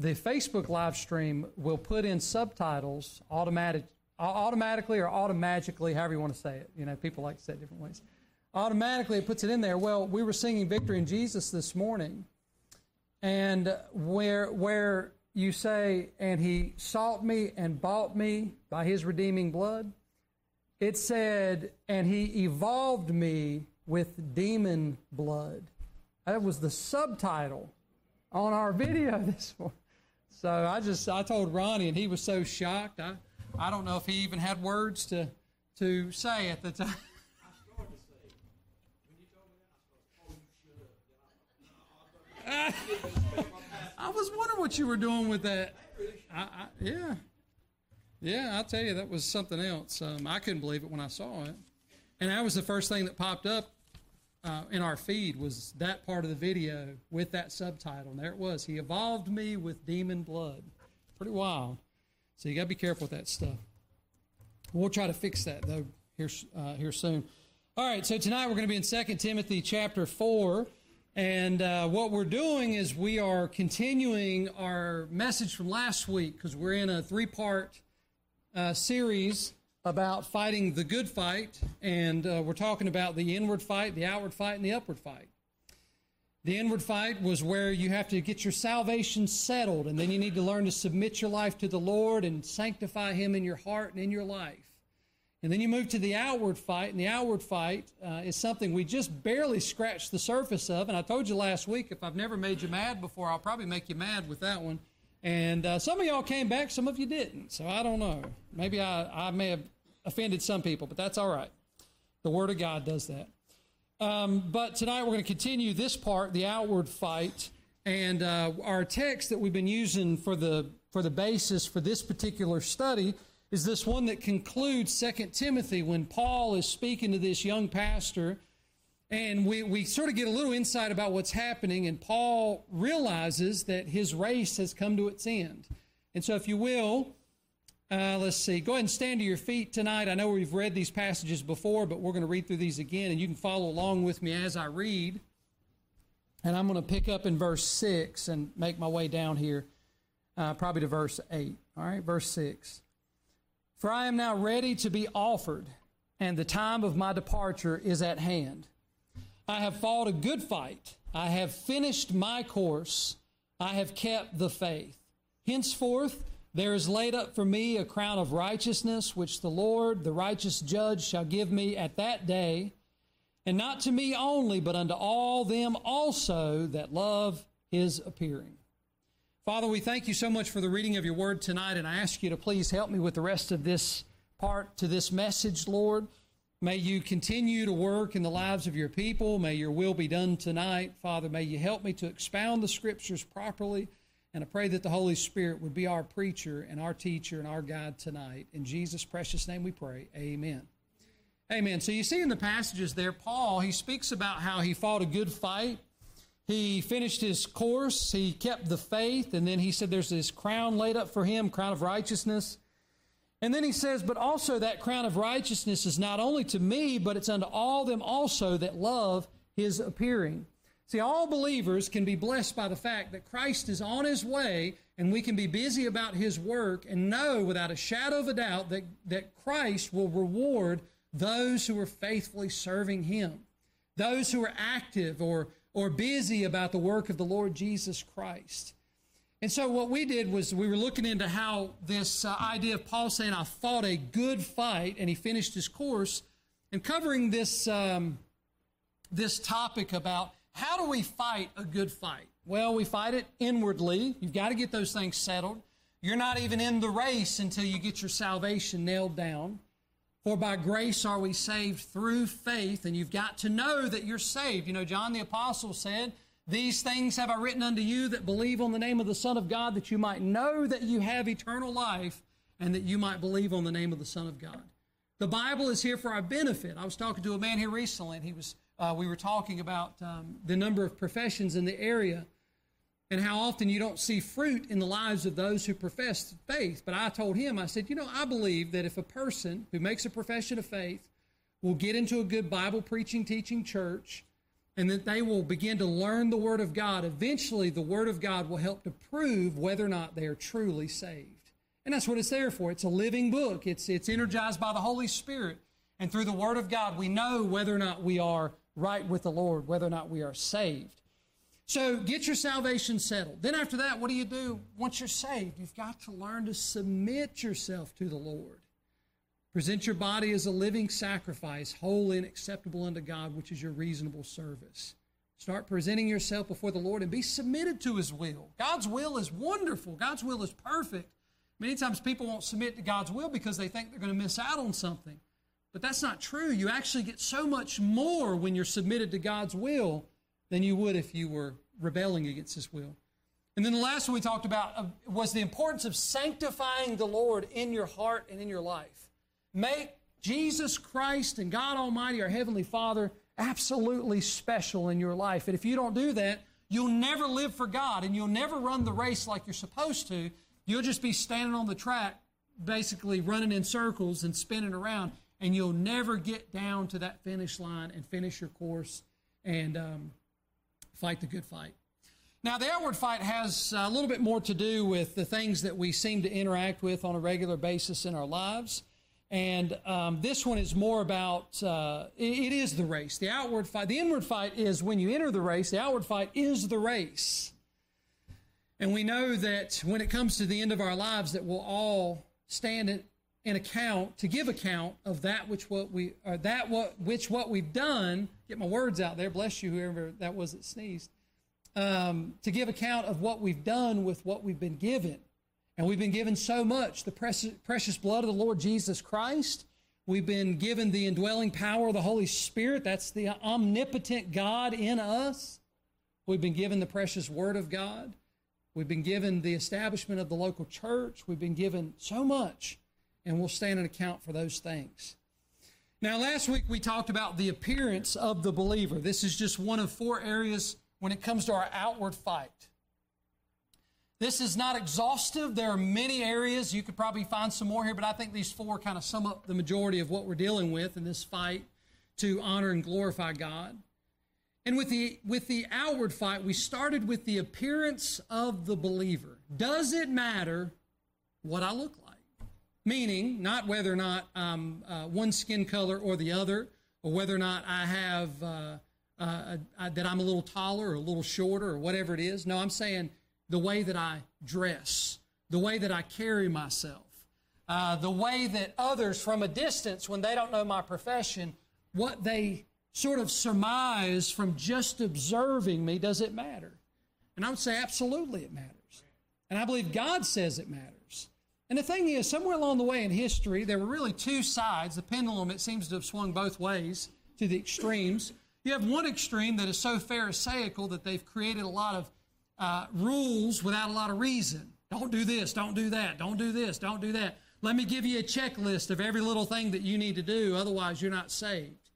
the Facebook live stream will put in subtitles automatic, automatically or automatically, however you want to say it. You know, people like to say it different ways. Automatically, it puts it in there. Well, we were singing "Victory in Jesus" this morning, and where where you say, "And He sought me and bought me by His redeeming blood," it said, "And He evolved me with demon blood." That was the subtitle on our video this morning. So I just I told Ronnie, and he was so shocked. I I don't know if he even had words to to say at the time. I was wondering what you were doing with that. I, I, yeah, yeah. I'll tell you that was something else. Um, I couldn't believe it when I saw it, and that was the first thing that popped up uh, in our feed was that part of the video with that subtitle. And there it was. He evolved me with demon blood. Pretty wild. So you got to be careful with that stuff. We'll try to fix that though here uh, here soon. All right. So tonight we're going to be in Second Timothy chapter four. And uh, what we're doing is we are continuing our message from last week because we're in a three part uh, series about fighting the good fight, and uh, we're talking about the inward fight, the outward fight, and the upward fight. The inward fight was where you have to get your salvation settled, and then you need to learn to submit your life to the Lord and sanctify Him in your heart and in your life. And then you move to the outward fight, and the outward fight uh, is something we just barely scratched the surface of. And I told you last week, if I've never made you mad before, I'll probably make you mad with that one. And uh, some of y'all came back, some of you didn't. So I don't know. Maybe I, I may have offended some people, but that's all right. The Word of God does that. Um, but tonight we're going to continue this part, the outward fight. And uh, our text that we've been using for the, for the basis for this particular study is this one that concludes Second Timothy when Paul is speaking to this young pastor and we, we sort of get a little insight about what's happening, and Paul realizes that his race has come to its end. And so, if you will, uh, let's see, go ahead and stand to your feet tonight. I know we've read these passages before, but we're going to read through these again, and you can follow along with me as I read. And I'm going to pick up in verse 6 and make my way down here, uh, probably to verse 8. All right, verse 6. For I am now ready to be offered, and the time of my departure is at hand. I have fought a good fight. I have finished my course. I have kept the faith. Henceforth, there is laid up for me a crown of righteousness, which the Lord, the righteous judge, shall give me at that day, and not to me only, but unto all them also that love his appearing. Father, we thank you so much for the reading of your word tonight, and I ask you to please help me with the rest of this part to this message, Lord. May you continue to work in the lives of your people. May your will be done tonight. Father, may you help me to expound the scriptures properly. And I pray that the Holy Spirit would be our preacher and our teacher and our guide tonight. In Jesus' precious name we pray. Amen. Amen. So you see in the passages there, Paul, he speaks about how he fought a good fight. He finished his course. He kept the faith. And then he said there's this crown laid up for him, crown of righteousness. And then he says, But also that crown of righteousness is not only to me, but it's unto all them also that love his appearing. See, all believers can be blessed by the fact that Christ is on his way and we can be busy about his work and know without a shadow of a doubt that, that Christ will reward those who are faithfully serving him, those who are active or, or busy about the work of the Lord Jesus Christ. And so what we did was we were looking into how this uh, idea of Paul saying, I fought a good fight, and he finished his course, and covering this, um, this topic about how do we fight a good fight? Well, we fight it inwardly. You've got to get those things settled. You're not even in the race until you get your salvation nailed down. For by grace are we saved through faith, and you've got to know that you're saved. You know, John the Apostle said, these things have I written unto you that believe on the name of the Son of God, that you might know that you have eternal life and that you might believe on the name of the Son of God. The Bible is here for our benefit. I was talking to a man here recently, and he was, uh, we were talking about um, the number of professions in the area and how often you don't see fruit in the lives of those who profess faith. But I told him, I said, you know, I believe that if a person who makes a profession of faith will get into a good Bible preaching, teaching church, and that they will begin to learn the Word of God, eventually the Word of God will help to prove whether or not they are truly saved. And that's what it's there for. It's a living book, it's, it's energized by the Holy Spirit. And through the Word of God, we know whether or not we are right with the Lord, whether or not we are saved. So get your salvation settled. Then after that, what do you do once you're saved? You've got to learn to submit yourself to the Lord. Present your body as a living sacrifice, holy and acceptable unto God, which is your reasonable service. Start presenting yourself before the Lord and be submitted to His will. God's will is wonderful, God's will is perfect. Many times people won't submit to God's will because they think they're going to miss out on something. But that's not true. You actually get so much more when you're submitted to God's will than you would if you were rebelling against His will. And then the last one we talked about uh, was the importance of sanctifying the Lord in your heart and in your life. Make Jesus Christ and God Almighty, our Heavenly Father, absolutely special in your life. And if you don't do that, you'll never live for God and you'll never run the race like you're supposed to. You'll just be standing on the track, basically running in circles and spinning around, and you'll never get down to that finish line and finish your course and um, fight the good fight. Now, the outward fight has a little bit more to do with the things that we seem to interact with on a regular basis in our lives. And um, this one is more about uh, it, it is the race. The outward fight, the inward fight is when you enter the race, the outward fight is the race. And we know that when it comes to the end of our lives, that we'll all stand in, in account to give account of that which what we or that what which what we've done. Get my words out there. Bless you, whoever that was that sneezed. Um, to give account of what we've done with what we've been given. And we've been given so much the precious blood of the Lord Jesus Christ. We've been given the indwelling power of the Holy Spirit. That's the omnipotent God in us. We've been given the precious Word of God. We've been given the establishment of the local church. We've been given so much, and we'll stand an account for those things. Now, last week we talked about the appearance of the believer. This is just one of four areas when it comes to our outward fight. This is not exhaustive. There are many areas. You could probably find some more here, but I think these four kind of sum up the majority of what we're dealing with in this fight to honor and glorify God. And with the, with the outward fight, we started with the appearance of the believer. Does it matter what I look like? Meaning, not whether or not I'm uh, one skin color or the other, or whether or not I have uh, uh, that I'm a little taller or a little shorter or whatever it is. No, I'm saying the way that I dress, the way that I carry myself, uh, the way that others from a distance, when they don't know my profession, what they sort of surmise from just observing me, does it matter? And I would say absolutely it matters. And I believe God says it matters. And the thing is, somewhere along the way in history, there were really two sides. The pendulum, it seems to have swung both ways to the extremes. You have one extreme that is so Pharisaical that they've created a lot of uh, rules without a lot of reason. Don't do this, don't do that, don't do this, don't do that. Let me give you a checklist of every little thing that you need to do, otherwise, you're not saved.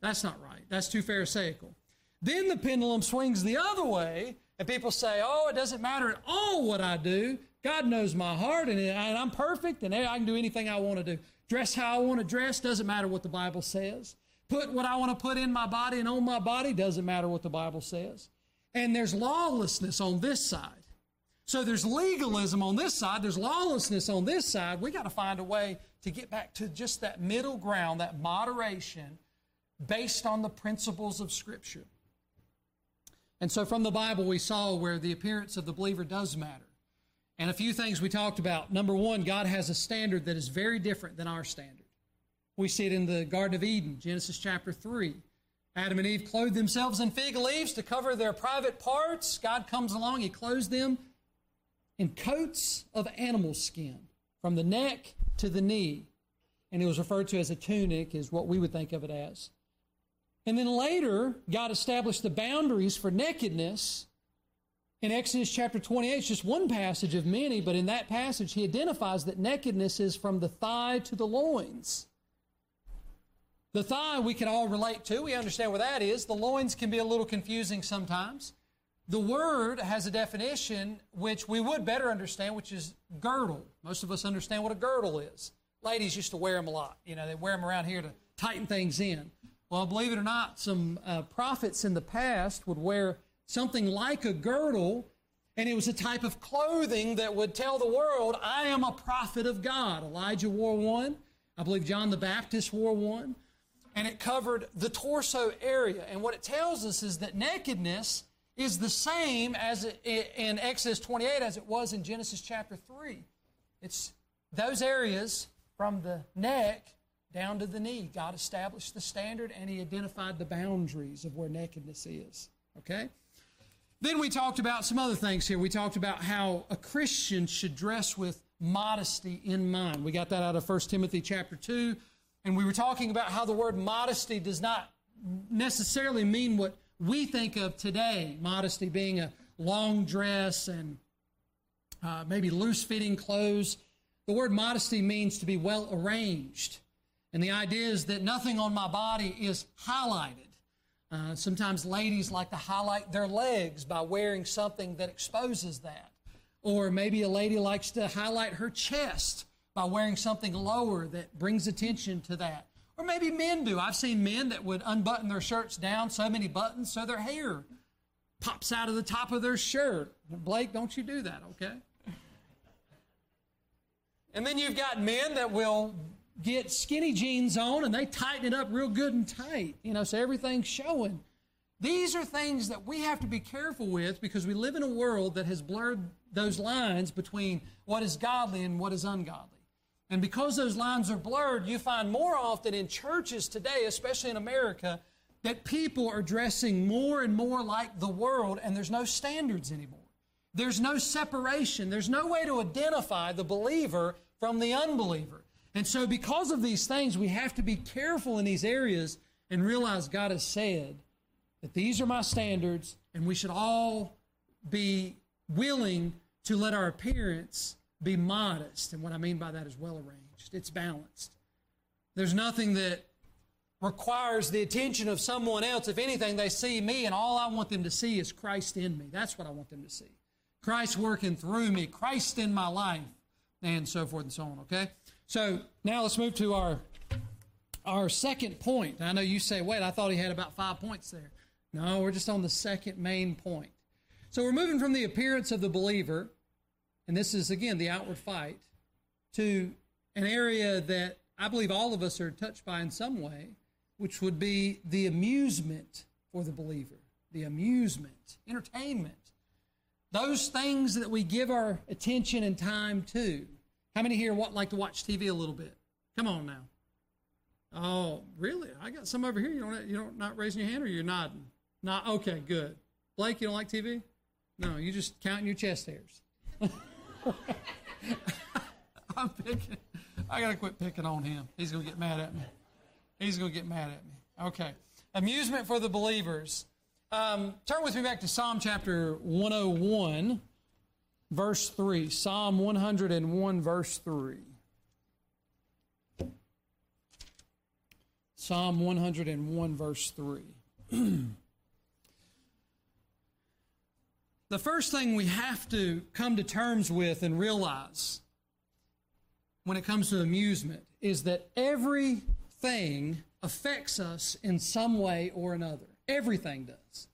That's not right. That's too Pharisaical. Then the pendulum swings the other way, and people say, Oh, it doesn't matter at all what I do. God knows my heart, and I'm perfect, and I can do anything I want to do. Dress how I want to dress, doesn't matter what the Bible says. Put what I want to put in my body and on my body, doesn't matter what the Bible says. And there's lawlessness on this side. So there's legalism on this side, there's lawlessness on this side. We got to find a way to get back to just that middle ground, that moderation based on the principles of Scripture. And so from the Bible, we saw where the appearance of the believer does matter. And a few things we talked about. Number one, God has a standard that is very different than our standard. We see it in the Garden of Eden, Genesis chapter 3. Adam and Eve clothed themselves in fig leaves to cover their private parts. God comes along, He clothes them in coats of animal skin from the neck to the knee. And it was referred to as a tunic, is what we would think of it as. And then later, God established the boundaries for nakedness. In Exodus chapter 28, it's just one passage of many, but in that passage, he identifies that nakedness is from the thigh to the loins. The thigh we can all relate to. We understand where that is. The loins can be a little confusing sometimes. The word has a definition which we would better understand, which is girdle. Most of us understand what a girdle is. Ladies used to wear them a lot. You know, they wear them around here to tighten things in. Well, believe it or not, some uh, prophets in the past would wear something like a girdle, and it was a type of clothing that would tell the world, I am a prophet of God. Elijah wore one. I believe John the Baptist wore one. And it covered the torso area. And what it tells us is that nakedness is the same as in Exodus 28 as it was in Genesis chapter 3. It's those areas from the neck down to the knee. God established the standard and He identified the boundaries of where nakedness is. Okay? Then we talked about some other things here. We talked about how a Christian should dress with modesty in mind. We got that out of 1 Timothy chapter 2. And we were talking about how the word modesty does not necessarily mean what we think of today modesty being a long dress and uh, maybe loose fitting clothes. The word modesty means to be well arranged. And the idea is that nothing on my body is highlighted. Uh, sometimes ladies like to highlight their legs by wearing something that exposes that. Or maybe a lady likes to highlight her chest by wearing something lower that brings attention to that. Or maybe men do. I've seen men that would unbutton their shirts down so many buttons so their hair pops out of the top of their shirt. Blake, don't you do that, okay? And then you've got men that will get skinny jeans on and they tighten it up real good and tight, you know, so everything's showing. These are things that we have to be careful with because we live in a world that has blurred those lines between what is godly and what is ungodly. And because those lines are blurred, you find more often in churches today, especially in America, that people are dressing more and more like the world and there's no standards anymore. There's no separation. There's no way to identify the believer from the unbeliever. And so, because of these things, we have to be careful in these areas and realize God has said that these are my standards and we should all be willing to let our appearance be modest. And what I mean by that is well arranged, it's balanced. There's nothing that requires the attention of someone else. If anything, they see me, and all I want them to see is Christ in me. That's what I want them to see. Christ working through me, Christ in my life, and so forth and so on, okay? So now let's move to our our second point. I know you say, wait, I thought he had about five points there. No, we're just on the second main point. So we're moving from the appearance of the believer and this is again the outward fight, to an area that I believe all of us are touched by in some way, which would be the amusement for the believer, the amusement, entertainment. Those things that we give our attention and time to. How many here want, like to watch TV a little bit? Come on now. Oh, really? I got some over here. You don't, you don't not raising your hand or you're nodding? Not okay. Good. Blake, you don't like TV? No, you just counting your chest hairs. I'm picking. I gotta quit picking on him. He's gonna get mad at me. He's gonna get mad at me. Okay. Amusement for the believers. Um, turn with me back to Psalm chapter 101, verse 3. Psalm 101, verse 3. Psalm 101, verse 3. the first thing we have to come to terms with and realize when it comes to amusement is that everything affects us in some way or another. Everything does.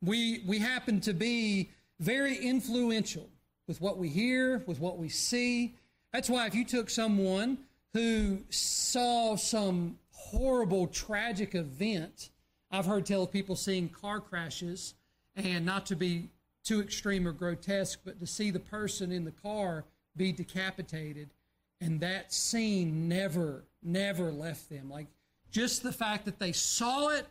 We, we happen to be very influential with what we hear, with what we see. That's why if you took someone who saw some horrible, tragic event, I've heard tell of people seeing car crashes and not to be too extreme or grotesque, but to see the person in the car be decapitated, and that scene never, never left them. Like just the fact that they saw it,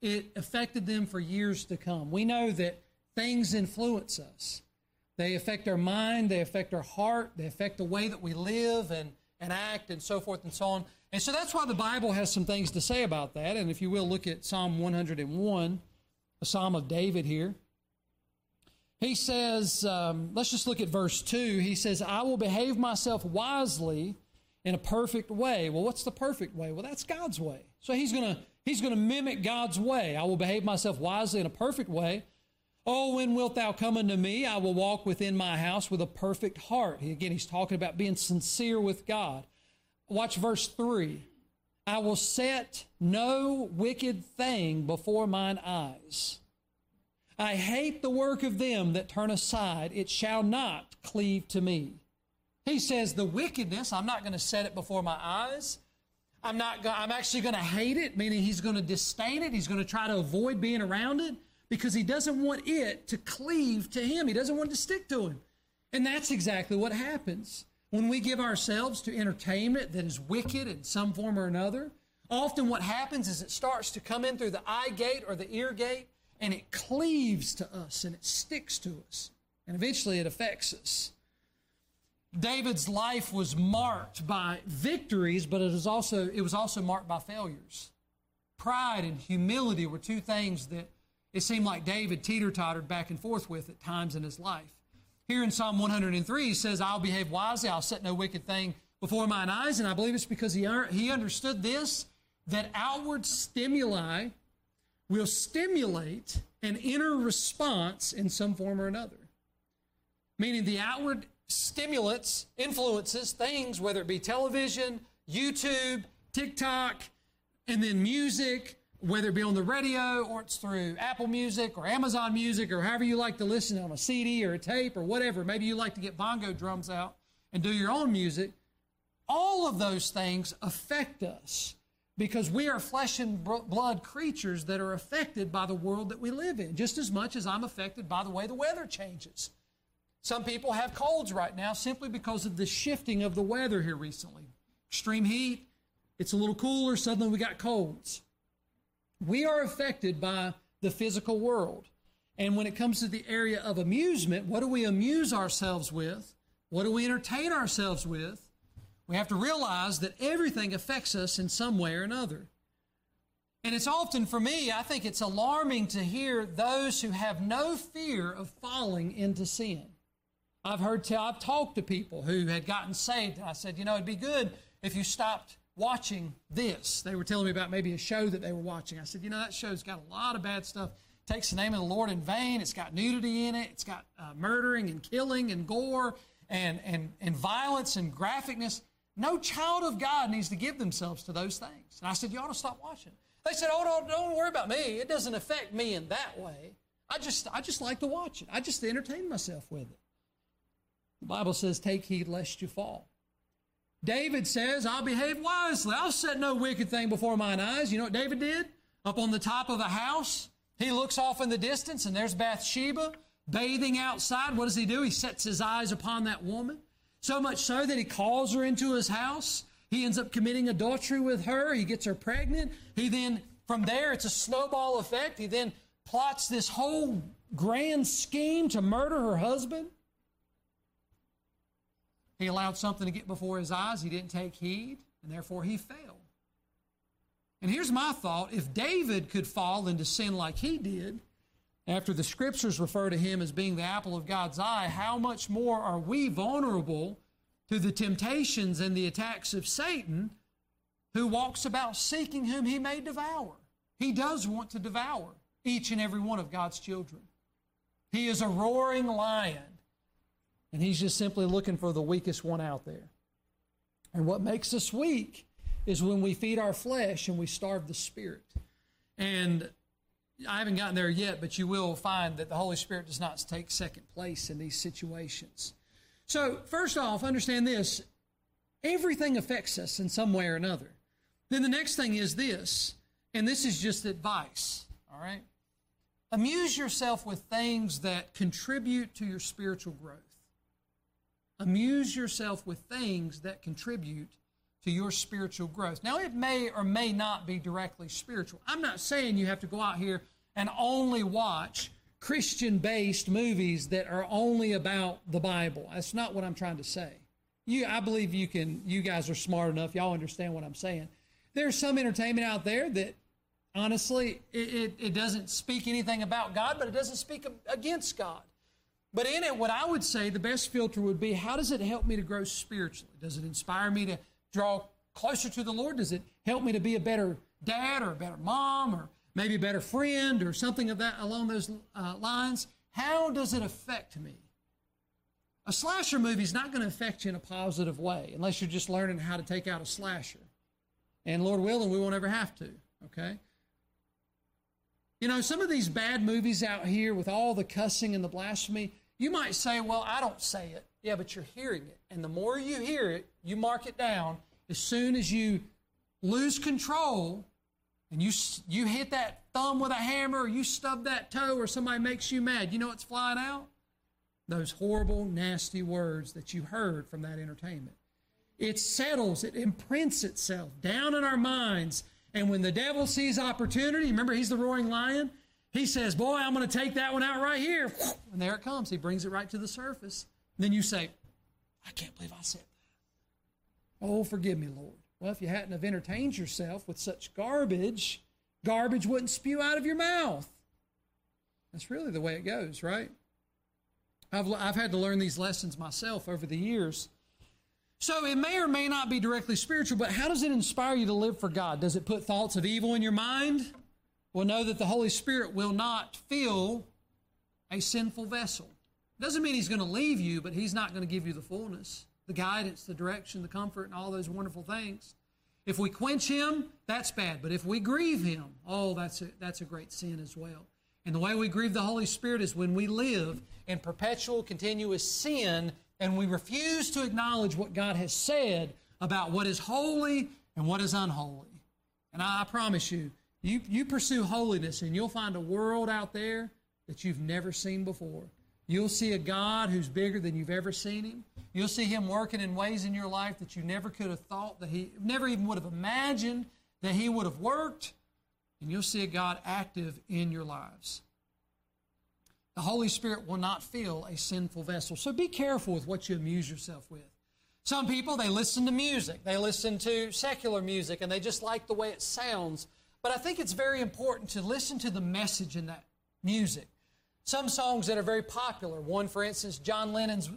it affected them for years to come. We know that things influence us. They affect our mind, they affect our heart, they affect the way that we live and, and act, and so forth and so on. And so that's why the Bible has some things to say about that. And if you will, look at Psalm 101 a psalm of David here. He says, um, let's just look at verse 2. He says, I will behave myself wisely in a perfect way. Well, what's the perfect way? Well, that's God's way. So he's going to he's going to mimic God's way. I will behave myself wisely in a perfect way. Oh, when wilt thou come unto me? I will walk within my house with a perfect heart. Again, he's talking about being sincere with God. Watch verse 3. I will set no wicked thing before mine eyes. I hate the work of them that turn aside. It shall not cleave to me. He says, The wickedness, I'm not going to set it before my eyes. I'm not. Go- I'm actually going to hate it, meaning he's going to disdain it. He's going to try to avoid being around it because he doesn't want it to cleave to him. He doesn't want it to stick to him. And that's exactly what happens when we give ourselves to entertainment that is wicked in some form or another. Often, what happens is it starts to come in through the eye gate or the ear gate, and it cleaves to us and it sticks to us, and eventually it affects us. David's life was marked by victories, but it was also it was also marked by failures. Pride and humility were two things that it seemed like David teeter-tottered back and forth with at times in his life. Here in Psalm 103, he says, I'll behave wisely, I'll set no wicked thing before mine eyes. And I believe it's because he, he understood this that outward stimuli will stimulate an inner response in some form or another. Meaning the outward stimulants, influences, things, whether it be television, YouTube, TikTok, and then music, whether it be on the radio or it's through Apple Music or Amazon Music or however you like to listen on a CD or a tape or whatever. Maybe you like to get bongo drums out and do your own music. All of those things affect us because we are flesh and blood creatures that are affected by the world that we live in, just as much as I'm affected by the way the weather changes. Some people have colds right now simply because of the shifting of the weather here recently. Extreme heat, it's a little cooler, suddenly we got colds. We are affected by the physical world. And when it comes to the area of amusement, what do we amuse ourselves with? What do we entertain ourselves with? We have to realize that everything affects us in some way or another. And it's often for me, I think it's alarming to hear those who have no fear of falling into sin. I've heard, I've talked to people who had gotten saved, and I said, you know, it'd be good if you stopped watching this. They were telling me about maybe a show that they were watching. I said, you know, that show's got a lot of bad stuff. It takes the name of the Lord in vain. It's got nudity in it. It's got uh, murdering and killing and gore and, and, and violence and graphicness. No child of God needs to give themselves to those things. And I said, you ought to stop watching. They said, oh, don't, don't worry about me. It doesn't affect me in that way. I just, I just like to watch it. I just entertain myself with it. The Bible says, take heed lest you fall. David says, I'll behave wisely. I'll set no wicked thing before mine eyes. You know what David did? Up on the top of a house, he looks off in the distance, and there's Bathsheba bathing outside. What does he do? He sets his eyes upon that woman. So much so that he calls her into his house. He ends up committing adultery with her. He gets her pregnant. He then, from there, it's a snowball effect. He then plots this whole grand scheme to murder her husband. He allowed something to get before his eyes. He didn't take heed, and therefore he fell. And here's my thought if David could fall into sin like he did, after the scriptures refer to him as being the apple of God's eye, how much more are we vulnerable to the temptations and the attacks of Satan, who walks about seeking whom he may devour? He does want to devour each and every one of God's children. He is a roaring lion and he's just simply looking for the weakest one out there. And what makes us weak is when we feed our flesh and we starve the spirit. And I haven't gotten there yet, but you will find that the Holy Spirit does not take second place in these situations. So, first off, understand this everything affects us in some way or another. Then the next thing is this, and this is just advice, all right? Amuse yourself with things that contribute to your spiritual growth. Amuse yourself with things that contribute to your spiritual growth. Now, it may or may not be directly spiritual. I'm not saying you have to go out here and only watch Christian based movies that are only about the Bible. That's not what I'm trying to say. You, I believe you can, you guys are smart enough. Y'all understand what I'm saying. There's some entertainment out there that honestly, it, it, it doesn't speak anything about God, but it doesn't speak against God. But in it, what I would say the best filter would be how does it help me to grow spiritually? Does it inspire me to draw closer to the Lord? Does it help me to be a better dad or a better mom or maybe a better friend or something of that along those uh, lines? How does it affect me? A slasher movie is not going to affect you in a positive way unless you're just learning how to take out a slasher. And Lord willing, we won't ever have to, okay? You know, some of these bad movies out here with all the cussing and the blasphemy, you might say, well, I don't say it. Yeah, but you're hearing it. And the more you hear it, you mark it down. As soon as you lose control and you, you hit that thumb with a hammer or you stub that toe or somebody makes you mad, you know what's flying out? Those horrible, nasty words that you heard from that entertainment. It settles, it imprints itself down in our minds. And when the devil sees opportunity, remember he's the roaring lion, he says, Boy, I'm going to take that one out right here. And there it comes. He brings it right to the surface. And then you say, I can't believe I said that. Oh, forgive me, Lord. Well, if you hadn't have entertained yourself with such garbage, garbage wouldn't spew out of your mouth. That's really the way it goes, right? I've, I've had to learn these lessons myself over the years. So it may or may not be directly spiritual, but how does it inspire you to live for God? Does it put thoughts of evil in your mind? Well, know that the Holy Spirit will not fill a sinful vessel. Doesn't mean He's going to leave you, but He's not going to give you the fullness, the guidance, the direction, the comfort, and all those wonderful things. If we quench Him, that's bad. But if we grieve Him, oh, that's a, that's a great sin as well. And the way we grieve the Holy Spirit is when we live in perpetual, continuous sin and we refuse to acknowledge what God has said about what is holy and what is unholy. And I promise you, you, you pursue holiness and you'll find a world out there that you've never seen before. You'll see a God who's bigger than you've ever seen him. You'll see him working in ways in your life that you never could have thought that he never even would have imagined that he would have worked. And you'll see a God active in your lives. The Holy Spirit will not fill a sinful vessel. So be careful with what you amuse yourself with. Some people, they listen to music. They listen to secular music and they just like the way it sounds. But I think it's very important to listen to the message in that music. Some songs that are very popular. One, for instance, John Lennon's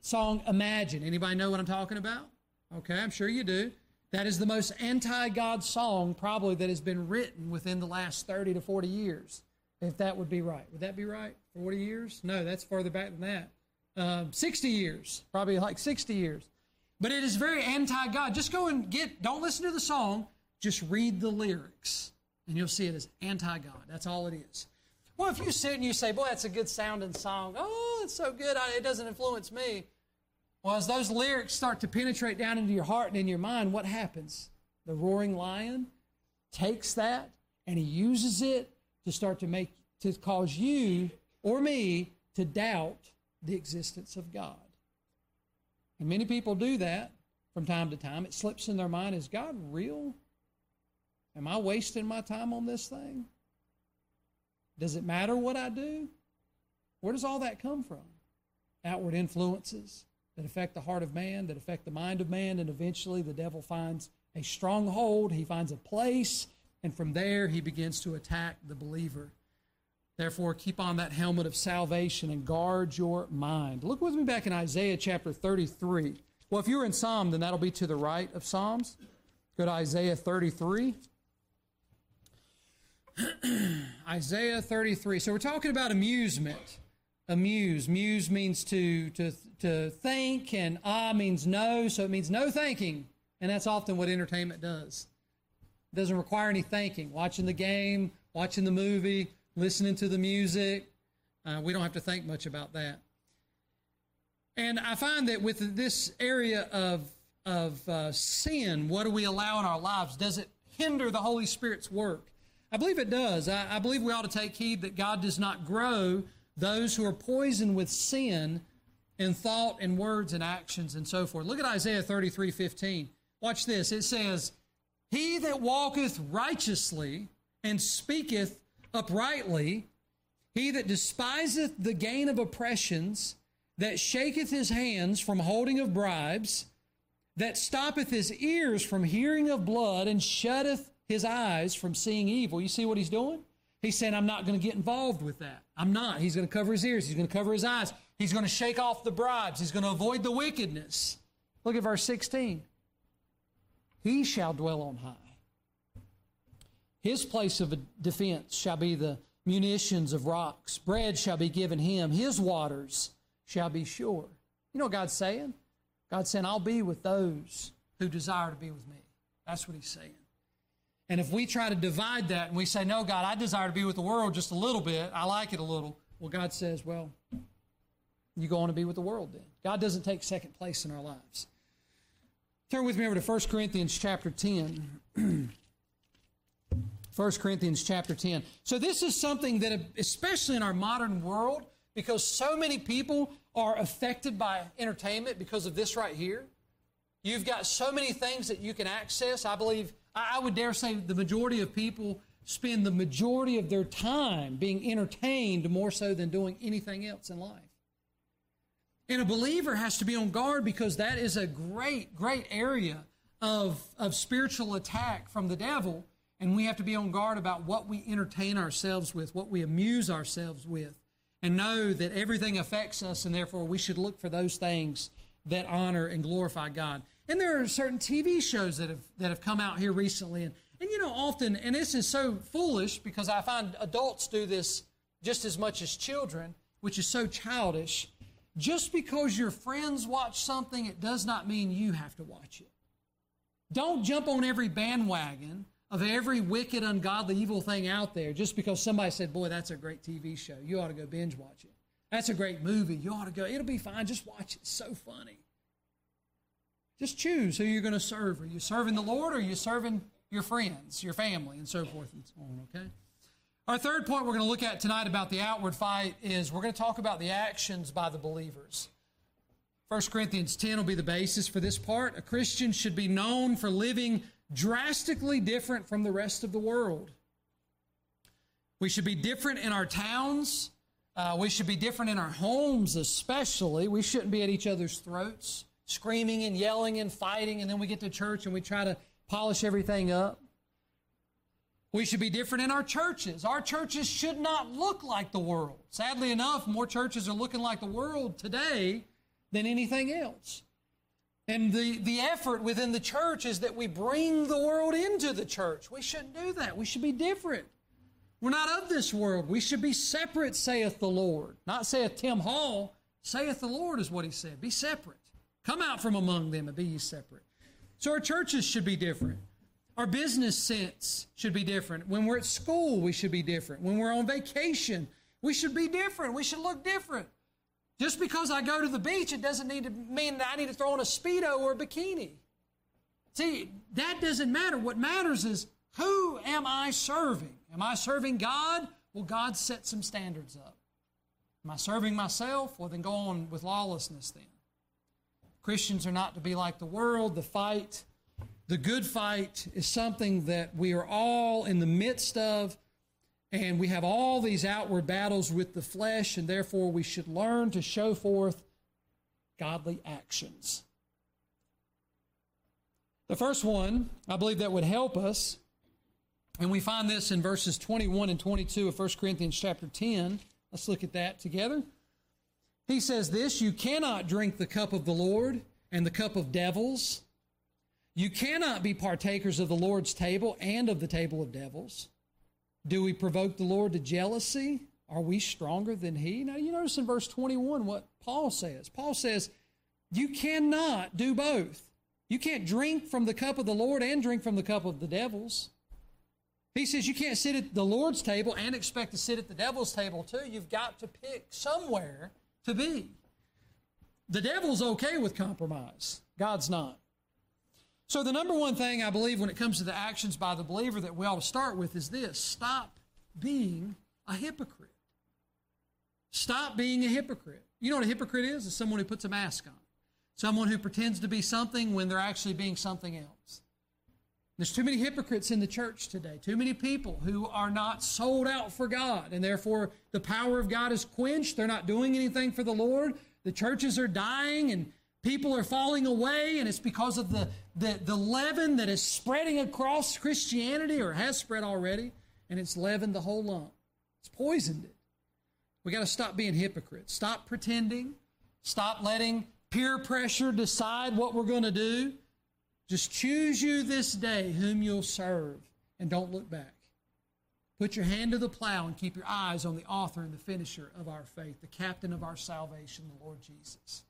song Imagine. Anybody know what I'm talking about? Okay, I'm sure you do. That is the most anti God song probably that has been written within the last 30 to 40 years, if that would be right. Would that be right? 40 years? No, that's further back than that. Um, 60 years, probably like 60 years. But it is very anti God. Just go and get, don't listen to the song, just read the lyrics, and you'll see it as anti God. That's all it is. Well, if you sit and you say, Boy, that's a good sounding song. Oh, it's so good, it doesn't influence me. Well, as those lyrics start to penetrate down into your heart and in your mind, what happens? The roaring lion takes that and he uses it to start to make, to cause you or me to doubt the existence of God. And many people do that from time to time. It slips in their mind is God real? Am I wasting my time on this thing? Does it matter what I do? Where does all that come from? Outward influences that affect the heart of man, that affect the mind of man, and eventually the devil finds a stronghold, he finds a place, and from there he begins to attack the believer. Therefore, keep on that helmet of salvation and guard your mind. Look with me back in Isaiah chapter 33. Well, if you're in Psalm, then that'll be to the right of Psalms. Go to Isaiah 33. Isaiah 33. So we're talking about amusement. Amuse. Muse means to, to, to think, and ah means no, so it means no thinking. And that's often what entertainment does. It doesn't require any thinking. Watching the game, watching the movie, listening to the music. Uh, we don't have to think much about that. And I find that with this area of, of uh, sin, what do we allow in our lives? Does it hinder the Holy Spirit's work? I believe it does. I, I believe we ought to take heed that God does not grow those who are poisoned with sin in thought and words and actions and so forth. Look at Isaiah 33 15. Watch this. It says, He that walketh righteously and speaketh uprightly, he that despiseth the gain of oppressions, that shaketh his hands from holding of bribes, that stoppeth his ears from hearing of blood, and shutteth his eyes from seeing evil. You see what he's doing? He's saying, I'm not going to get involved with that. I'm not. He's going to cover his ears. He's going to cover his eyes. He's going to shake off the bribes. He's going to avoid the wickedness. Look at verse 16. He shall dwell on high. His place of defense shall be the munitions of rocks. Bread shall be given him. His waters shall be sure. You know what God's saying? God's saying, I'll be with those who desire to be with me. That's what he's saying. And if we try to divide that and we say, no, God, I desire to be with the world just a little bit, I like it a little, well, God says, well, you go on to be with the world then. God doesn't take second place in our lives. Turn with me over to 1 Corinthians chapter 10. 1 Corinthians chapter 10. So, this is something that, especially in our modern world, because so many people are affected by entertainment because of this right here. You've got so many things that you can access. I believe, I would dare say, the majority of people spend the majority of their time being entertained more so than doing anything else in life. And a believer has to be on guard because that is a great, great area of, of spiritual attack from the devil. And we have to be on guard about what we entertain ourselves with, what we amuse ourselves with, and know that everything affects us, and therefore we should look for those things that honor and glorify God. And there are certain TV shows that have, that have come out here recently, and and you know, often, and this is so foolish because I find adults do this just as much as children, which is so childish. Just because your friends watch something, it does not mean you have to watch it. Don't jump on every bandwagon of every wicked, ungodly, evil thing out there just because somebody said, Boy, that's a great TV show. You ought to go binge watch it. That's a great movie. You ought to go. It'll be fine. Just watch it. It's so funny. Just choose who you're going to serve. Are you serving the Lord or are you serving your friends, your family, and so forth and so on, okay? Our third point we're going to look at tonight about the outward fight is we're going to talk about the actions by the believers. 1 Corinthians 10 will be the basis for this part. A Christian should be known for living drastically different from the rest of the world. We should be different in our towns. Uh, we should be different in our homes, especially. We shouldn't be at each other's throats, screaming and yelling and fighting, and then we get to church and we try to polish everything up. We should be different in our churches. Our churches should not look like the world. Sadly enough, more churches are looking like the world today than anything else. And the, the effort within the church is that we bring the world into the church. We shouldn't do that. We should be different. We're not of this world. We should be separate, saith the Lord. Not saith Tim Hall, saith the Lord is what he said. Be separate. Come out from among them and be ye separate. So our churches should be different. Our business sense should be different. When we're at school, we should be different. When we're on vacation, we should be different. We should look different. Just because I go to the beach, it doesn't need to mean that I need to throw on a Speedo or a bikini. See, that doesn't matter. What matters is who am I serving? Am I serving God? Well, God set some standards up. Am I serving myself? Well, then go on with lawlessness then. Christians are not to be like the world. The fight, the good fight, is something that we are all in the midst of. And we have all these outward battles with the flesh, and therefore we should learn to show forth godly actions. The first one, I believe that would help us, and we find this in verses 21 and 22 of 1 Corinthians chapter 10. Let's look at that together. He says this You cannot drink the cup of the Lord and the cup of devils. You cannot be partakers of the Lord's table and of the table of devils. Do we provoke the Lord to jealousy? Are we stronger than He? Now, you notice in verse 21 what Paul says. Paul says, You cannot do both. You can't drink from the cup of the Lord and drink from the cup of the devils. He says you can't sit at the Lord's table and expect to sit at the devil's table too. You've got to pick somewhere to be. The devil's okay with compromise, God's not. So, the number one thing I believe when it comes to the actions by the believer that we ought to start with is this stop being a hypocrite. Stop being a hypocrite. You know what a hypocrite is? It's someone who puts a mask on, someone who pretends to be something when they're actually being something else. There's too many hypocrites in the church today, too many people who are not sold out for God, and therefore the power of God is quenched. They're not doing anything for the Lord. The churches are dying, and people are falling away, and it's because of the, the, the leaven that is spreading across Christianity or has spread already, and it's leavened the whole lump. It's poisoned it. We got to stop being hypocrites. Stop pretending. Stop letting peer pressure decide what we're going to do. Just choose you this day whom you'll serve and don't look back. Put your hand to the plow and keep your eyes on the author and the finisher of our faith, the captain of our salvation, the Lord Jesus.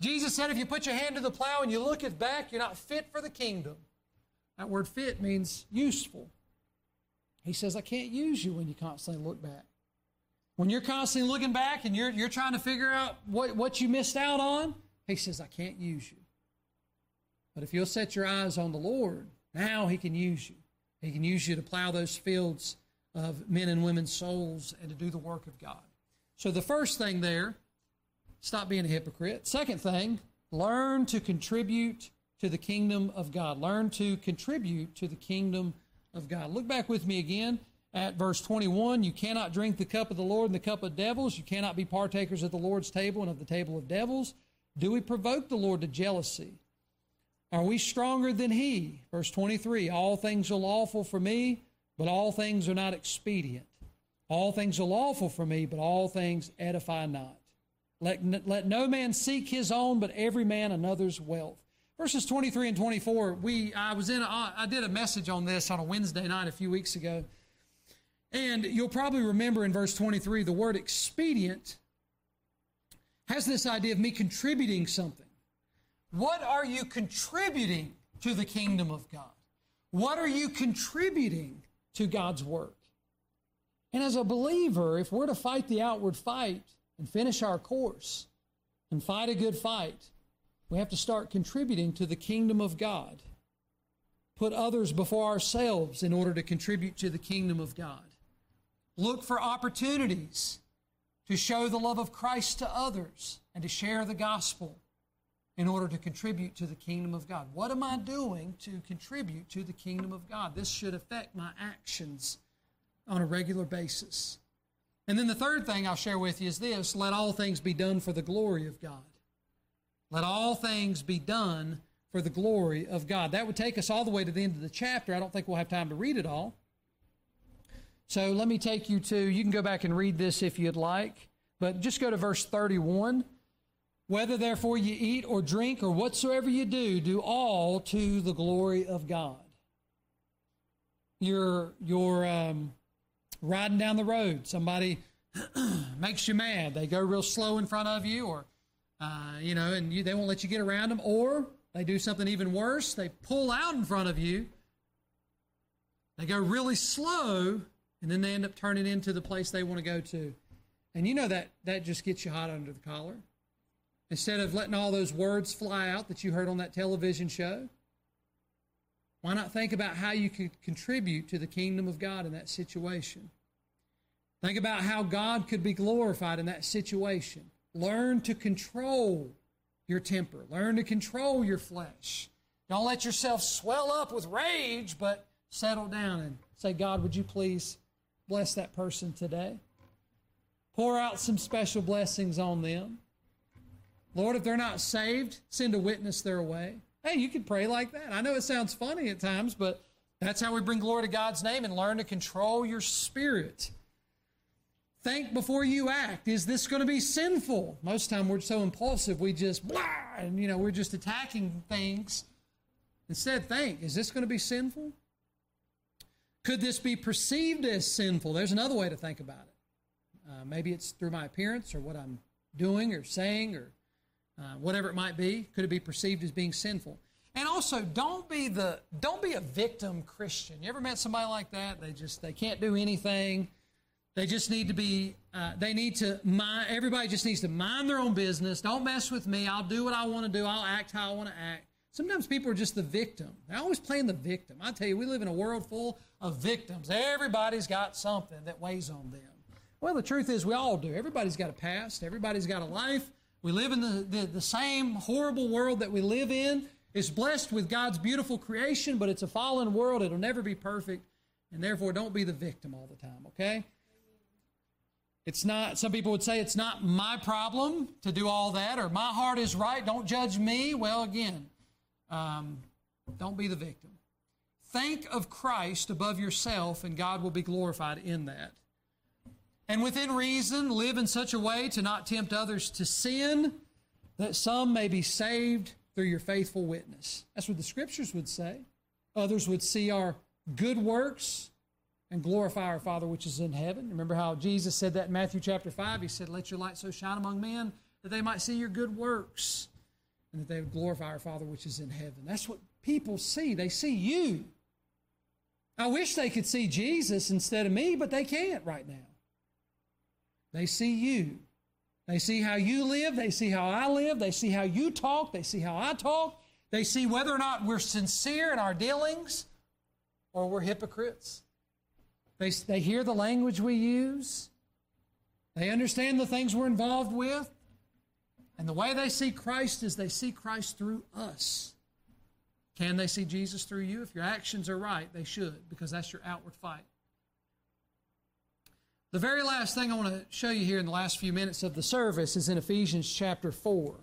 Jesus said, if you put your hand to the plow and you look it back, you're not fit for the kingdom. That word fit means useful. He says, I can't use you when you constantly look back. When you're constantly looking back and you're, you're trying to figure out what, what you missed out on, he says, I can't use you. But if you'll set your eyes on the Lord, now he can use you. He can use you to plow those fields of men and women's souls and to do the work of God. So the first thing there, stop being a hypocrite. Second thing, learn to contribute to the kingdom of God. Learn to contribute to the kingdom of God. Look back with me again at verse 21. You cannot drink the cup of the Lord and the cup of devils. You cannot be partakers of the Lord's table and of the table of devils. Do we provoke the Lord to jealousy? Are we stronger than he? Verse 23 All things are lawful for me, but all things are not expedient. All things are lawful for me, but all things edify not. Let, let no man seek his own, but every man another's wealth. Verses 23 and 24, we, I was in, a, I did a message on this on a Wednesday night a few weeks ago. And you'll probably remember in verse 23, the word expedient has this idea of me contributing something. What are you contributing to the kingdom of God? What are you contributing to God's work? And as a believer, if we're to fight the outward fight and finish our course and fight a good fight, we have to start contributing to the kingdom of God. Put others before ourselves in order to contribute to the kingdom of God. Look for opportunities to show the love of Christ to others and to share the gospel in order to contribute to the kingdom of God. What am I doing to contribute to the kingdom of God? This should affect my actions on a regular basis. And then the third thing I'll share with you is this let all things be done for the glory of God. Let all things be done for the glory of God. That would take us all the way to the end of the chapter. I don't think we'll have time to read it all. So let me take you to, you can go back and read this if you'd like, but just go to verse 31. Whether therefore you eat or drink or whatsoever you do, do all to the glory of God. You're, you're um, riding down the road, somebody makes you mad. They go real slow in front of you, or, uh, you know, and you, they won't let you get around them, or they do something even worse. They pull out in front of you. They go really slow, and then they end up turning into the place they want to go to. And you know that that just gets you hot under the collar. Instead of letting all those words fly out that you heard on that television show, why not think about how you could contribute to the kingdom of God in that situation? Think about how God could be glorified in that situation. Learn to control your temper, learn to control your flesh. Don't let yourself swell up with rage, but settle down and say, God, would you please bless that person today? Pour out some special blessings on them. Lord, if they're not saved, send a witness their way. Hey, you could pray like that. I know it sounds funny at times, but that's how we bring glory to God's name and learn to control your spirit. Think before you act. Is this going to be sinful? Most time we're so impulsive, we just blah, and you know, we're just attacking things. Instead, think, is this going to be sinful? Could this be perceived as sinful? There's another way to think about it. Uh, maybe it's through my appearance or what I'm doing or saying or uh, whatever it might be. Could it be perceived as being sinful? And also, don't be the don't be a victim Christian. You ever met somebody like that? They just they can't do anything. They just need to be. Uh, they need to mind. Everybody just needs to mind their own business. Don't mess with me. I'll do what I want to do. I'll act how I want to act. Sometimes people are just the victim. They're always playing the victim. I tell you, we live in a world full of victims. Everybody's got something that weighs on them. Well, the truth is, we all do. Everybody's got a past. Everybody's got a life. We live in the, the, the, same horrible world that we live in. It's blessed with God's beautiful creation, but it's a fallen world. It'll never be perfect. And therefore, don't be the victim all the time, okay? It's not, some people would say it's not my problem to do all that, or my heart is right, don't judge me. Well, again, um, don't be the victim. Think of Christ above yourself, and God will be glorified in that and within reason live in such a way to not tempt others to sin, that some may be saved through your faithful witness. That's what the scriptures would say. Others would see our good works and glorify our Father which is in heaven. Remember how Jesus said that in Matthew chapter 5? He said, Let your light so shine among men that they might see your good works and that they would glorify our Father which is in heaven. That's what people see. They see you. I wish they could see Jesus instead of me, but they can't right now. They see you. They see how you live. They see how I live. They see how you talk. They see how I talk. They see whether or not we're sincere in our dealings or we're hypocrites. They, they hear the language we use. They understand the things we're involved with. And the way they see Christ is they see Christ through us. Can they see Jesus through you? If your actions are right, they should, because that's your outward fight. The very last thing I want to show you here in the last few minutes of the service is in Ephesians chapter 4.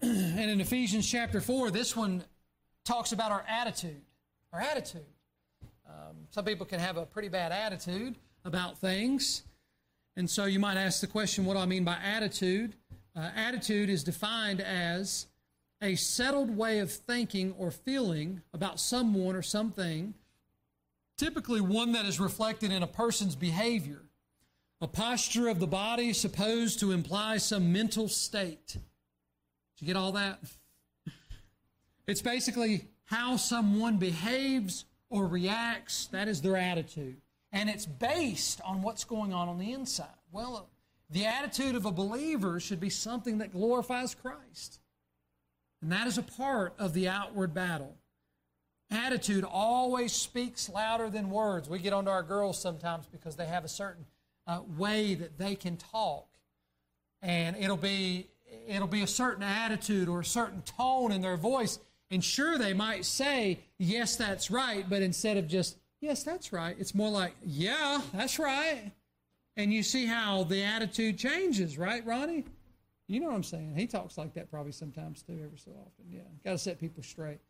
and in Ephesians chapter 4, this one talks about our attitude. Our attitude. Um, some people can have a pretty bad attitude about things. And so you might ask the question what do I mean by attitude? Uh, attitude is defined as a settled way of thinking or feeling about someone or something, typically one that is reflected in a person's behavior. A posture of the body supposed to imply some mental state. Did you get all that? It's basically how someone behaves or reacts. That is their attitude. And it's based on what's going on on the inside. Well, the attitude of a believer should be something that glorifies Christ. And that is a part of the outward battle. Attitude always speaks louder than words. We get onto our girls sometimes because they have a certain uh, way that they can talk. And it'll be, it'll be a certain attitude or a certain tone in their voice. And sure, they might say, yes, that's right, but instead of just, yes, that's right, it's more like, yeah, that's right. And you see how the attitude changes, right, Ronnie? You know what I'm saying? He talks like that probably sometimes too, every so often. Yeah, got to set people straight.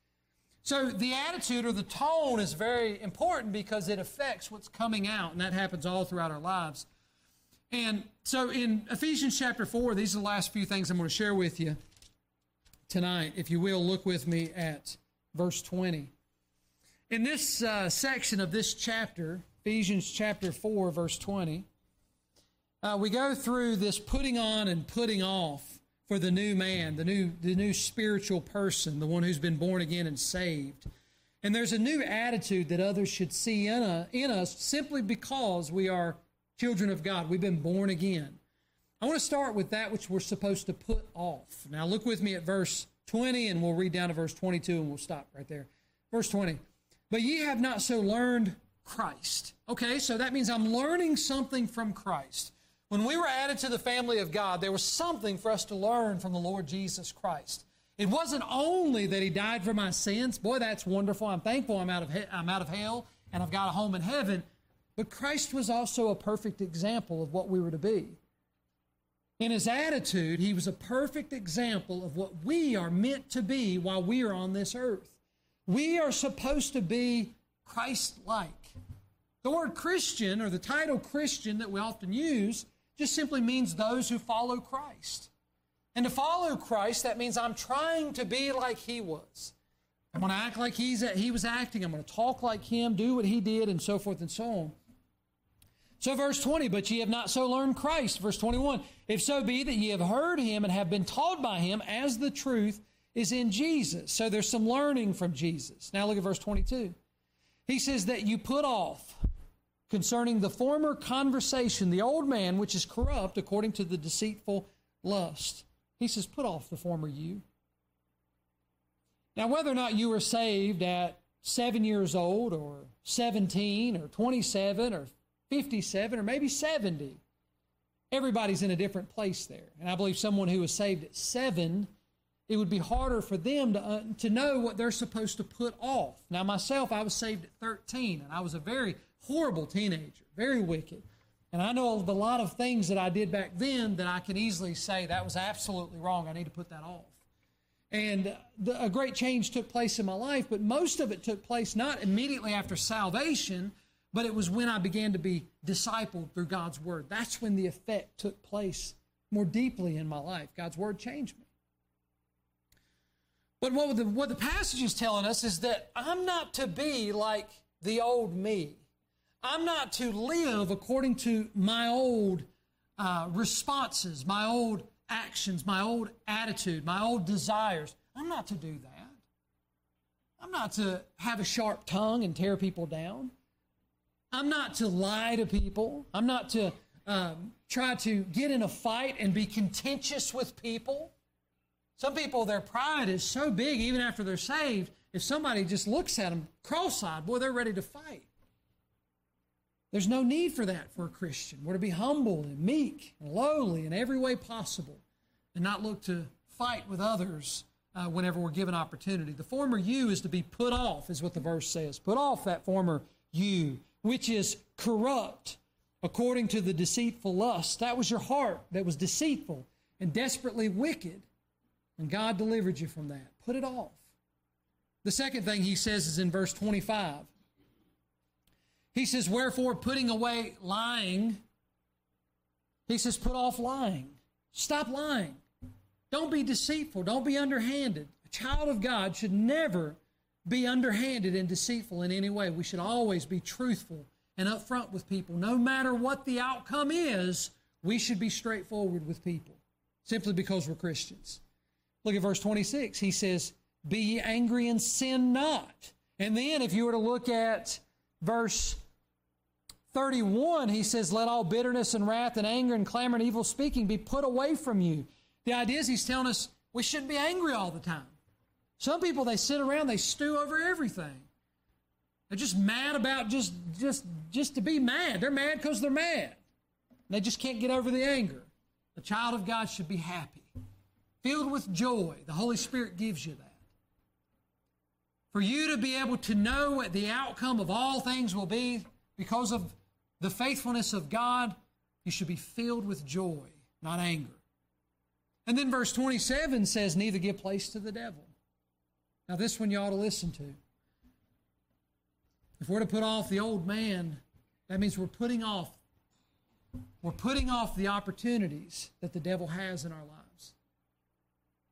So the attitude or the tone is very important because it affects what's coming out, and that happens all throughout our lives. And so in Ephesians chapter 4, these are the last few things I'm going to share with you tonight. If you will, look with me at verse 20. In this uh, section of this chapter, Ephesians chapter 4, verse 20, uh, we go through this putting on and putting off for the new man, the new, the new spiritual person, the one who's been born again and saved. And there's a new attitude that others should see in, a, in us simply because we are children of God. We've been born again. I want to start with that which we're supposed to put off. Now, look with me at verse 20, and we'll read down to verse 22, and we'll stop right there. Verse 20. But ye have not so learned Christ. Okay, so that means I'm learning something from Christ. When we were added to the family of God, there was something for us to learn from the Lord Jesus Christ. It wasn't only that He died for my sins. Boy, that's wonderful. I'm thankful I'm out of, he- I'm out of hell and I've got a home in heaven. But Christ was also a perfect example of what we were to be. In his attitude, he was a perfect example of what we are meant to be while we are on this earth. We are supposed to be Christ like. The word Christian, or the title Christian that we often use, just simply means those who follow Christ. And to follow Christ, that means I'm trying to be like he was. I'm going to act like he's, he was acting. I'm going to talk like him, do what he did, and so forth and so on. So, verse 20, but ye have not so learned Christ. Verse 21, if so be that ye have heard him and have been taught by him as the truth is in Jesus. So, there's some learning from Jesus. Now, look at verse 22. He says that you put off concerning the former conversation, the old man which is corrupt according to the deceitful lust. He says, put off the former you. Now, whether or not you were saved at seven years old, or 17, or 27, or 57, or maybe 70, everybody's in a different place there. And I believe someone who was saved at seven, it would be harder for them to, uh, to know what they're supposed to put off. Now, myself, I was saved at 13, and I was a very horrible teenager, very wicked. And I know of a lot of things that I did back then that I can easily say that was absolutely wrong. I need to put that off. And the, a great change took place in my life, but most of it took place not immediately after salvation, but it was when I began to be discipled through God's Word. That's when the effect took place more deeply in my life. God's Word changed me. But what the, what the passage is telling us is that I'm not to be like the old me. I'm not to live according to my old uh, responses, my old actions, my old attitude, my old desires. I'm not to do that. I'm not to have a sharp tongue and tear people down. I'm not to lie to people. I'm not to um, try to get in a fight and be contentious with people. Some people, their pride is so big, even after they're saved, if somebody just looks at them cross eyed, boy, they're ready to fight. There's no need for that for a Christian. We're to be humble and meek and lowly in every way possible and not look to fight with others uh, whenever we're given opportunity. The former you is to be put off, is what the verse says. Put off that former you, which is corrupt according to the deceitful lust. That was your heart that was deceitful and desperately wicked. And God delivered you from that. Put it off. The second thing he says is in verse 25. He says, Wherefore, putting away lying, he says, Put off lying. Stop lying. Don't be deceitful. Don't be underhanded. A child of God should never be underhanded and deceitful in any way. We should always be truthful and upfront with people. No matter what the outcome is, we should be straightforward with people simply because we're Christians. Look at verse 26. He says, Be ye angry and sin not. And then, if you were to look at verse 31, he says, Let all bitterness and wrath and anger and clamor and evil speaking be put away from you. The idea is he's telling us we shouldn't be angry all the time. Some people, they sit around, they stew over everything. They're just mad about just just just to be mad. They're mad because they're mad. They just can't get over the anger. The child of God should be happy, filled with joy. The Holy Spirit gives you that. For you to be able to know what the outcome of all things will be because of the faithfulness of God, you should be filled with joy, not anger. And then verse 27 says, Neither give place to the devil. Now, this one you ought to listen to. If we're to put off the old man, that means we're putting off we're putting off the opportunities that the devil has in our lives.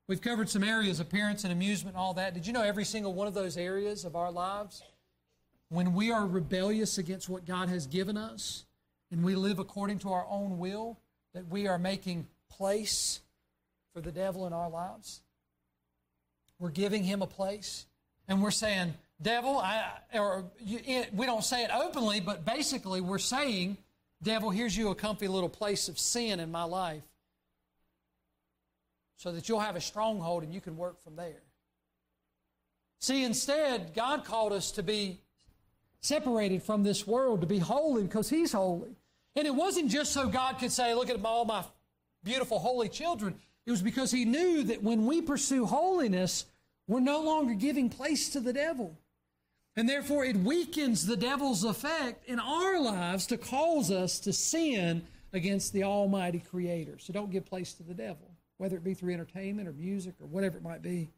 We've covered some areas, appearance and amusement, all that. Did you know every single one of those areas of our lives, when we are rebellious against what God has given us and we live according to our own will, that we are making place for the devil in our lives? We're giving him a place and we're saying, devil, I, or you, we don't say it openly, but basically we're saying, devil, here's you a comfy little place of sin in my life so that you'll have a stronghold and you can work from there. See, instead, God called us to be separated from this world, to be holy because He's holy. And it wasn't just so God could say, Look at all my beautiful, holy children. It was because He knew that when we pursue holiness, we're no longer giving place to the devil. And therefore, it weakens the devil's effect in our lives to cause us to sin against the Almighty Creator. So don't give place to the devil, whether it be through entertainment or music or whatever it might be.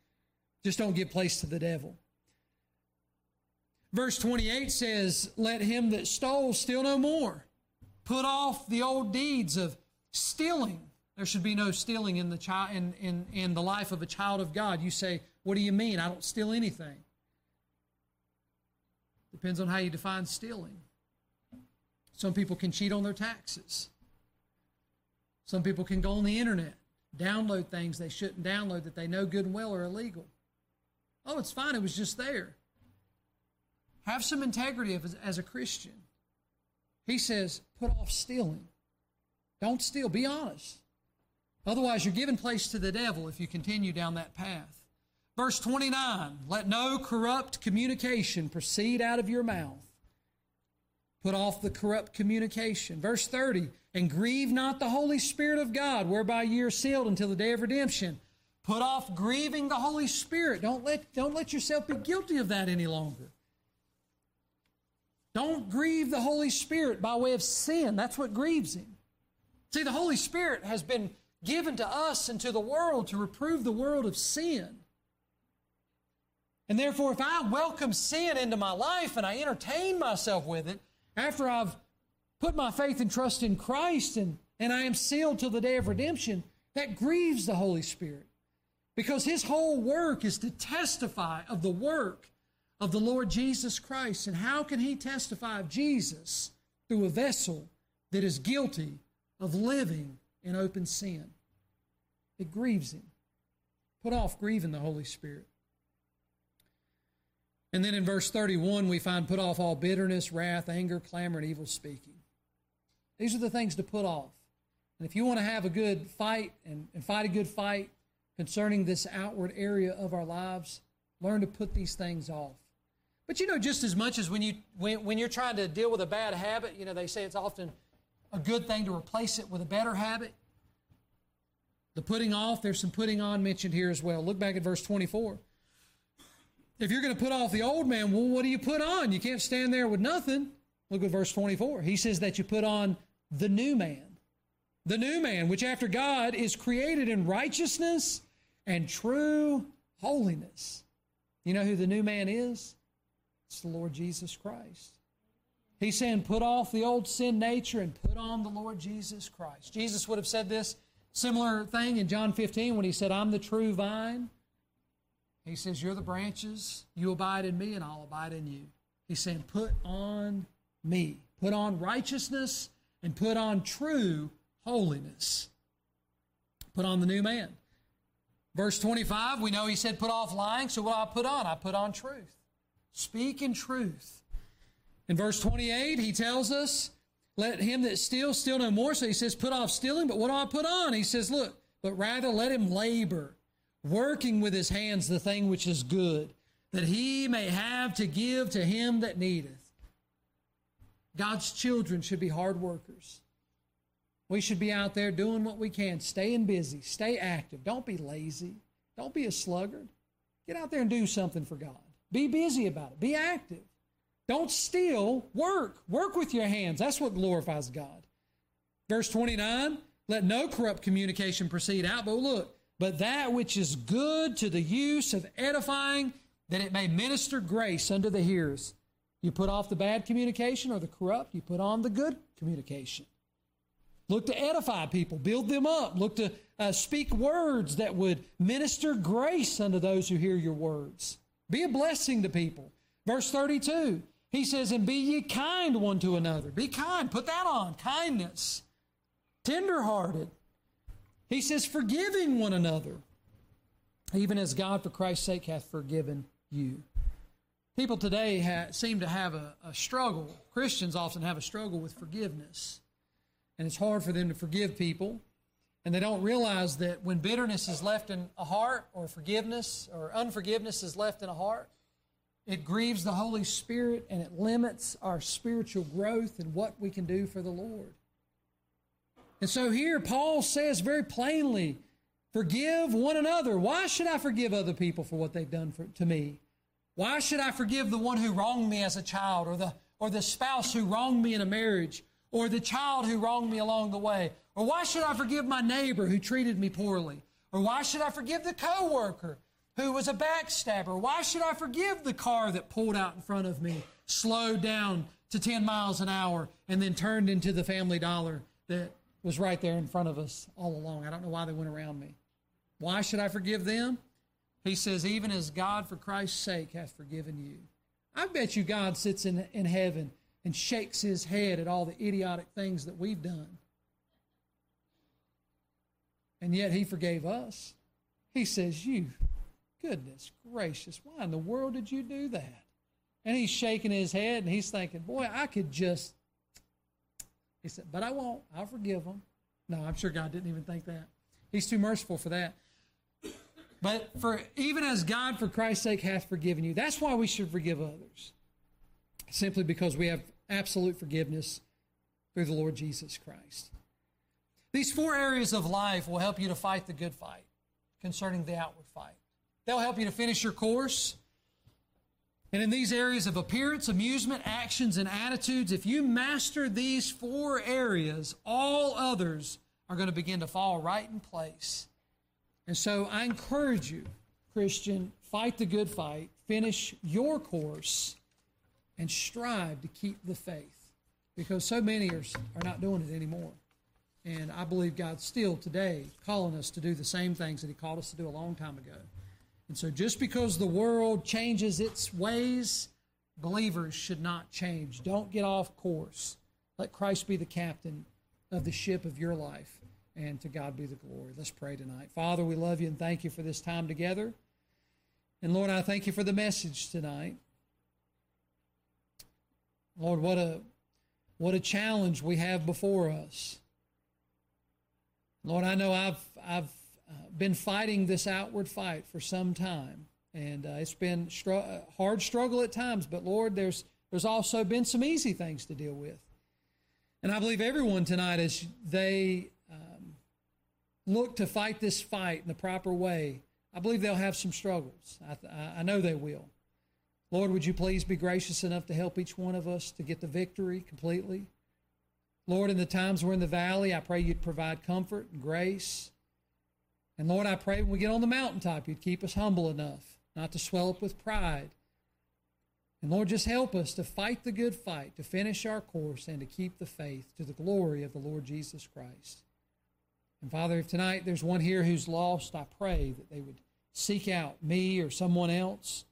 Just don't give place to the devil. Verse 28 says, Let him that stole steal no more. Put off the old deeds of stealing. There should be no stealing in the, child, in, in, in the life of a child of God. You say, What do you mean? I don't steal anything. Depends on how you define stealing. Some people can cheat on their taxes. Some people can go on the internet, download things they shouldn't download that they know good and well are illegal. Oh, it's fine. It was just there. Have some integrity as, as a Christian. He says, put off stealing. Don't steal. Be honest. Otherwise, you're giving place to the devil if you continue down that path. Verse 29 Let no corrupt communication proceed out of your mouth. Put off the corrupt communication. Verse 30 And grieve not the Holy Spirit of God, whereby ye are sealed until the day of redemption. Put off grieving the Holy Spirit. Don't let, don't let yourself be guilty of that any longer. Don't grieve the Holy Spirit by way of sin. That's what grieves Him. See, the Holy Spirit has been given to us and to the world to reprove the world of sin. And therefore, if I welcome sin into my life and I entertain myself with it, after I've put my faith and trust in Christ and, and I am sealed till the day of redemption, that grieves the Holy Spirit. Because his whole work is to testify of the work of the Lord Jesus Christ. And how can he testify of Jesus through a vessel that is guilty of living in open sin? It grieves him. Put off grieving the Holy Spirit. And then in verse 31, we find put off all bitterness, wrath, anger, clamor, and evil speaking. These are the things to put off. And if you want to have a good fight and, and fight a good fight concerning this outward area of our lives, learn to put these things off. But you know, just as much as when you when, when you're trying to deal with a bad habit, you know, they say it's often a good thing to replace it with a better habit. The putting off, there's some putting on mentioned here as well. Look back at verse 24. If you're going to put off the old man, well, what do you put on? You can't stand there with nothing. Look at verse 24. He says that you put on the new man. The new man, which after God is created in righteousness and true holiness. You know who the new man is? It's the Lord Jesus Christ. He's saying, put off the old sin nature and put on the Lord Jesus Christ. Jesus would have said this similar thing in John 15 when he said, I'm the true vine. He says, You're the branches, you abide in me, and I'll abide in you. He's saying, Put on me. Put on righteousness and put on true holiness. Put on the new man. Verse 25, we know he said, Put off lying. So what do I put on? I put on truth. Speak in truth. In verse 28, he tells us, Let him that steals steal no more. So he says, Put off stealing. But what do I put on? He says, Look, but rather let him labor, working with his hands the thing which is good, that he may have to give to him that needeth. God's children should be hard workers. We should be out there doing what we can, staying busy, stay active. Don't be lazy. Don't be a sluggard. Get out there and do something for God. Be busy about it. Be active. Don't steal. Work. Work with your hands. That's what glorifies God. Verse 29 let no corrupt communication proceed out, but look, but that which is good to the use of edifying, that it may minister grace unto the hearers. You put off the bad communication or the corrupt, you put on the good communication. Look to edify people, build them up. Look to uh, speak words that would minister grace unto those who hear your words. Be a blessing to people. Verse 32, he says, And be ye kind one to another. Be kind. Put that on. Kindness. Tenderhearted. He says, Forgiving one another, even as God for Christ's sake hath forgiven you. People today ha- seem to have a, a struggle. Christians often have a struggle with forgiveness and it's hard for them to forgive people. And they don't realize that when bitterness is left in a heart, or forgiveness or unforgiveness is left in a heart, it grieves the Holy Spirit and it limits our spiritual growth and what we can do for the Lord. And so here, Paul says very plainly, forgive one another. Why should I forgive other people for what they've done for, to me? Why should I forgive the one who wronged me as a child or the, or the spouse who wronged me in a marriage or the child who wronged me along the way? Or why should I forgive my neighbor who treated me poorly? Or why should I forgive the coworker who was a backstabber? Why should I forgive the car that pulled out in front of me, slowed down to 10 miles an hour, and then turned into the family dollar that was right there in front of us all along? I don't know why they went around me. Why should I forgive them? He says, even as God for Christ's sake hath forgiven you. I bet you God sits in, in heaven and shakes his head at all the idiotic things that we've done. And yet he forgave us. He says, You, goodness gracious, why in the world did you do that? And he's shaking his head and he's thinking, Boy, I could just. He said, But I won't. I'll forgive him. No, I'm sure God didn't even think that. He's too merciful for that. But for even as God for Christ's sake hath forgiven you, that's why we should forgive others. Simply because we have absolute forgiveness through the Lord Jesus Christ. These four areas of life will help you to fight the good fight concerning the outward fight. They'll help you to finish your course. And in these areas of appearance, amusement, actions, and attitudes, if you master these four areas, all others are going to begin to fall right in place. And so I encourage you, Christian, fight the good fight, finish your course, and strive to keep the faith because so many are, are not doing it anymore. And I believe God's still today calling us to do the same things that He called us to do a long time ago. And so just because the world changes its ways, believers should not change. Don't get off course. Let Christ be the captain of the ship of your life And to God be the glory. Let's pray tonight. Father, we love you and thank you for this time together. And Lord, I thank you for the message tonight. Lord, what a what a challenge we have before us. Lord, I know I've I've uh, been fighting this outward fight for some time, and uh, it's been str- uh, hard struggle at times. But Lord, there's there's also been some easy things to deal with, and I believe everyone tonight, as they um, look to fight this fight in the proper way, I believe they'll have some struggles. I, I know they will. Lord, would you please be gracious enough to help each one of us to get the victory completely? Lord, in the times we're in the valley, I pray you'd provide comfort and grace. And Lord, I pray when we get on the mountaintop, you'd keep us humble enough not to swell up with pride. And Lord, just help us to fight the good fight, to finish our course, and to keep the faith to the glory of the Lord Jesus Christ. And Father, if tonight there's one here who's lost, I pray that they would seek out me or someone else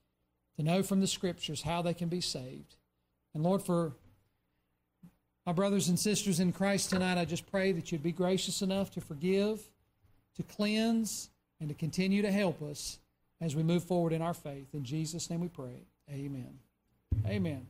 to know from the scriptures how they can be saved. And Lord, for my brothers and sisters in Christ tonight, I just pray that you'd be gracious enough to forgive, to cleanse, and to continue to help us as we move forward in our faith. In Jesus' name we pray. Amen. Amen.